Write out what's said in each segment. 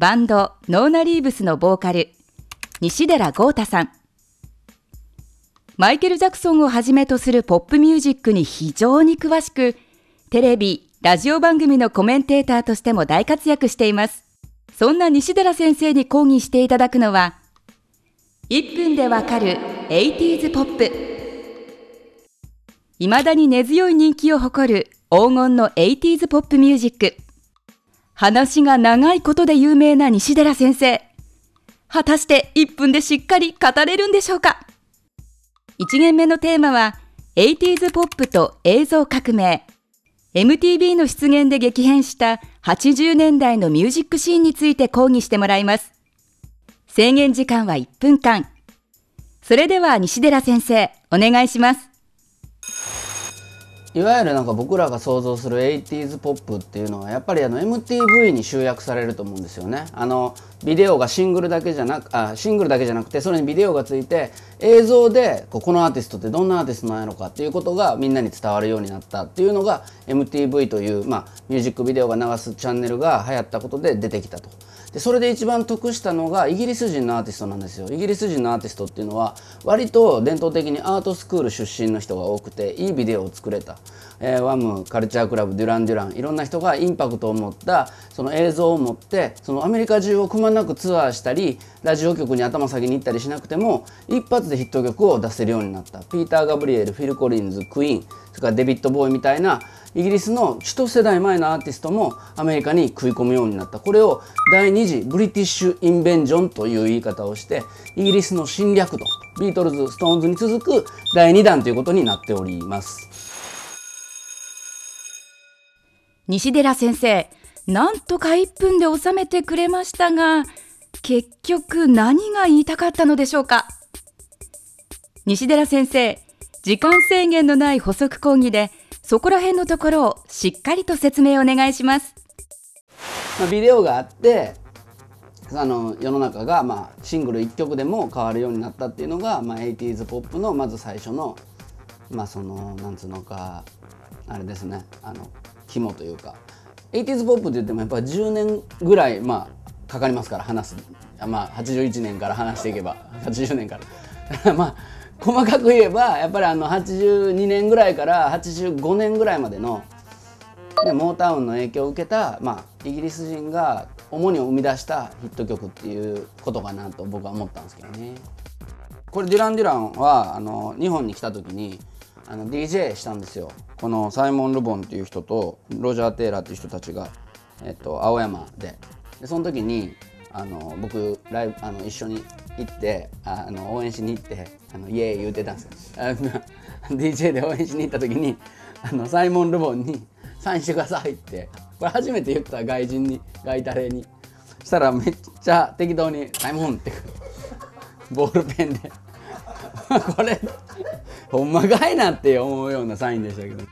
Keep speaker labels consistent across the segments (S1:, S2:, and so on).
S1: バンドノーナリーブスのボーカル西寺豪太さん。マイケル・ジャクソンをはじめとするポップミュージックに非常に詳しくテレビ、ラジオ番組のコメンテーターとしても大活躍しています。そんな西寺先生に講義していただくのは1分でわかる 80s ポップ。未だに根強い人気を誇る黄金の 80s ポップミュージック。話が長いことで有名な西寺先生。果たして1分でしっかり語れるんでしょうか？1限目のテーマは 80s ポップと映像革命。MTV の出現で激変した80年代のミュージックシーンについて講義してもらいます。制限時間は1分間。それでは西寺先生お願いします。
S2: いわゆるなんか僕らが想像する 80s ポップっていうのはやっぱりあの MTV に集約されると思うんですよねあのビデオがシングルだけじゃなくあシングルだけじゃなくてそれにビデオがついて映像でここのアーティストってどんなアーティストなんやろかっていうことがみんなに伝わるようになったっていうのが MTV という、まあ、ミュージックビデオが流すチャンネルが流行ったことで出てきたと。でそれで一番得したのがイギリス人のアーティストなんですよ。イギリス人のアーティストっていうのは割と伝統的にアートスクール出身の人が多くていいビデオを作れた、えー、ワムカルチャークラブデュラン・デュランいろんな人がインパクトを持ったその映像を持ってそのアメリカ中をくまなくツアーしたりラジオ局に頭下げに行ったりしなくても一発でヒット曲を出せるようになった。ピーター・ガブリエルフィル・コリンズクイーンそれからデビッド・ボーイみたいなイギリスの一世代前のアーティストもアメリカに食い込むようになった。これを第二次 British Invasion という言い方をしてイギリスの侵略とビートルズストーンズに続く第2弾ということになっております。
S1: 西寺先生なんとか1分で収めてくれましたが結局何が言いたかったのでしょうか？西寺先生時間制限のない補足講義でそこら辺のところをしっかりと説明お願いします。
S2: まあ、ビデオがあってあの世の中が、まあ、シングル1曲でも変わるようになったっていうのが、まあ、80s ポップのまず最初のまあそのなんつうのかあれですね。あの肝というか。80s ポップって言ってもやっぱり10年ぐらい、まあ、かかりますから話す、まあ、81年から話していけば。80年から。まあ細かく言えばやっぱりあの82年ぐらいから85年ぐらいまでのでモータウンの影響を受けた、まあ、イギリス人が主に生み出したヒット曲っていうことかなと僕は思ったんですけどね。これデュラン・デュランはあの日本に来た時にあの DJ したんですよこのサイモン・ルボンっていう人とロジャー・テイラーっていう人たちが、えっと、青山ででその時にあの僕ライブあの一緒に行ってあの応援しに行ってあのイエーイ言うてたんですよ。DJ で応援しに行った時にあのサイモン・ルボンに「サインしてください」ってこれ初めて言った外人に外タレに。したらめっちゃ適当に「サイモン」ってボールペンで。これほんまかいなって思うようなサインでしたけど。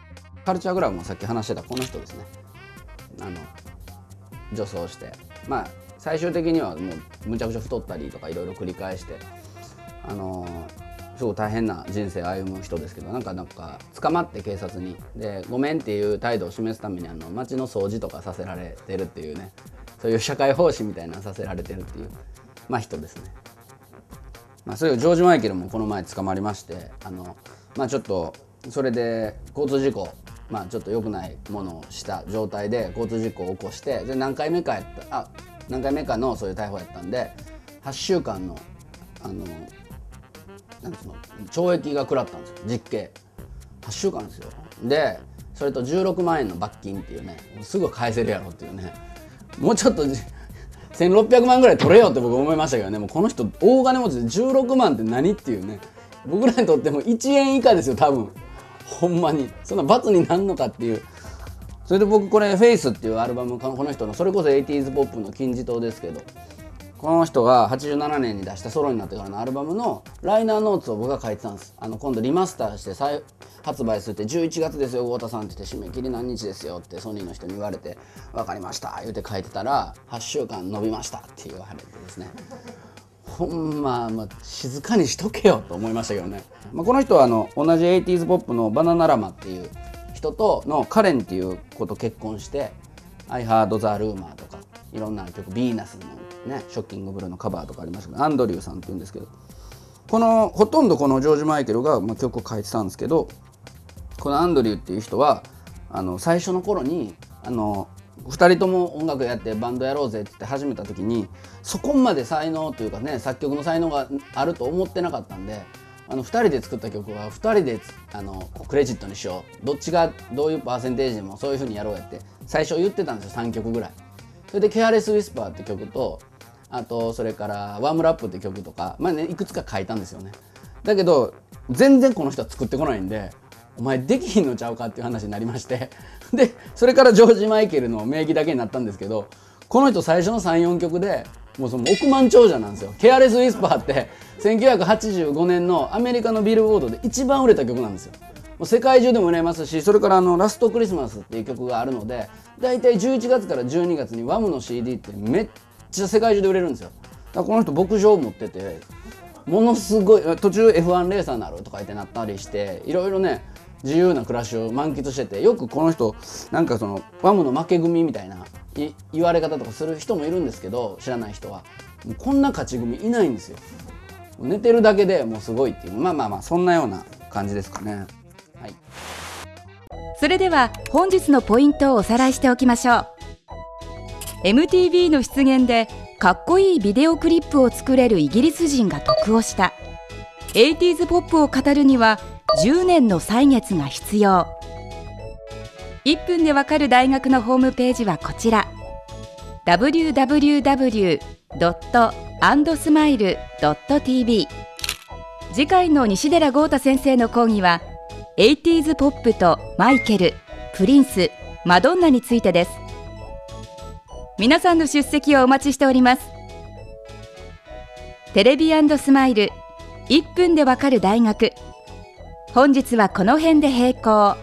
S2: カルチャーグラムもさっき話してたこの人ですね。あの女装して。まあ最終的にはもうむちゃくちゃ太ったりとかいろいろ繰り返してあのすごい大変な人生歩む人ですけどなんかなんか捕まって警察にでごめんっていう態度を示すためにあの街の掃除とかさせられてるっていうねそういう社会奉仕みたいなさせられてるっていうまあ人ですね。まあ、そういうジョージ・マイケルもこの前捕まりましてあの、まあ、ちょっとそれで交通事故まあちょっと良くないものをした状態で交通事故を起こしてで何回目かやったあ何回目かのそういう逮捕やったんで8週間のあのなんの懲役が食らったんですよ実刑。8週間ですよ。でそれと16万円の罰金っていうねすぐ返せるやろっていうね。もうちょっと1600万ぐらい取れよって僕思いましたけどね。もうこの人大金持ちで16万って何っていうね。僕らにとっても1円以下ですよ多分。ほんまに。そんな罰になんのかっていう。それで僕これ「フェイスっていうアルバムこの人のそれこそ 80s ポップの金字塔ですけどこの人が87年に出したソロになってからのアルバムのライナーノーツを僕が書いてたんです。あの今度リマスターして再発売するって11月ですよ太田さんって言って締め切り何日ですよってソニーの人に言われて分かりました言うて書いてたら8週間伸びましたって言われてですね。ほんま、まあ、静かにしとけよと思いましたけどね、まあ、この人はあの同じ 80s ポップのバナナラマっていう人とのカレンっていう子と結婚して「I Heard the Rumor」とかいろんな曲「ヴィーナスのねショッキングブルーのカバーとかありましたけどアンドリューさんっていうんですけどこのほとんどこのジョージ・マイケルが、まあ、曲を書いてたんですけどこのアンドリューっていう人はあの最初の頃にあの2人とも音楽やってバンドやろうぜって始めた時にそこまで才能というかね作曲の才能があると思ってなかったんであの2人で作った曲は2人であのクレジットにしようどっちがどういうパーセンテージでもそういう風にやろうやって最初言ってたんですよ3曲ぐらい。それで「ケアレス・ウィスパー」って曲とあとそれから「ワームラップ」って曲とか、まあね、いくつか書いたんですよね。だけど全然この人は作ってこないんでお前できひんのちゃうかっていう話になりまして でそれからジョージ・マイケルの名義だけになったんですけどこの人最初の34曲でもうその億万長者なんですよ。ケアレス・ウィスパーって1985年のアメリカのビルボードで一番売れた曲なんですよ。もう世界中でも売れますしそれからあの「ラストクリスマス」っていう曲があるので大体11月から12月にワムの CD ってめっちゃ世界中で売れるんですよ。だこの人牧場を持っててものすごい途中 F1 レーサーになるとか言ってなったりしていろいろね自由な暮らしを満喫しててよくこの人なんかそのワムの負け組みたいな言われ方とかする人もいるんですけど知らない人は。こんな勝ち組いないんですよ。寝てるだけでもうすごいっていう。まあまあまあそんなような感じですかね。はい。
S1: それでは本日のポイントをおさらいしておきましょう。MTV の出現でかっこいいビデオクリップを作れるイギリス人が得をした。80s ポップを語るには10年の歳月が必要。1分でわかる大学のホームページはこちら。www.andsmile.tv 次回の西寺豪太先生の講義は 80s ポップとマイケル、プリンス、マドンナについてです。皆さんの出席をお待ちしております。テレビスマイル1分でわかる大学。本日はこの辺で閉校。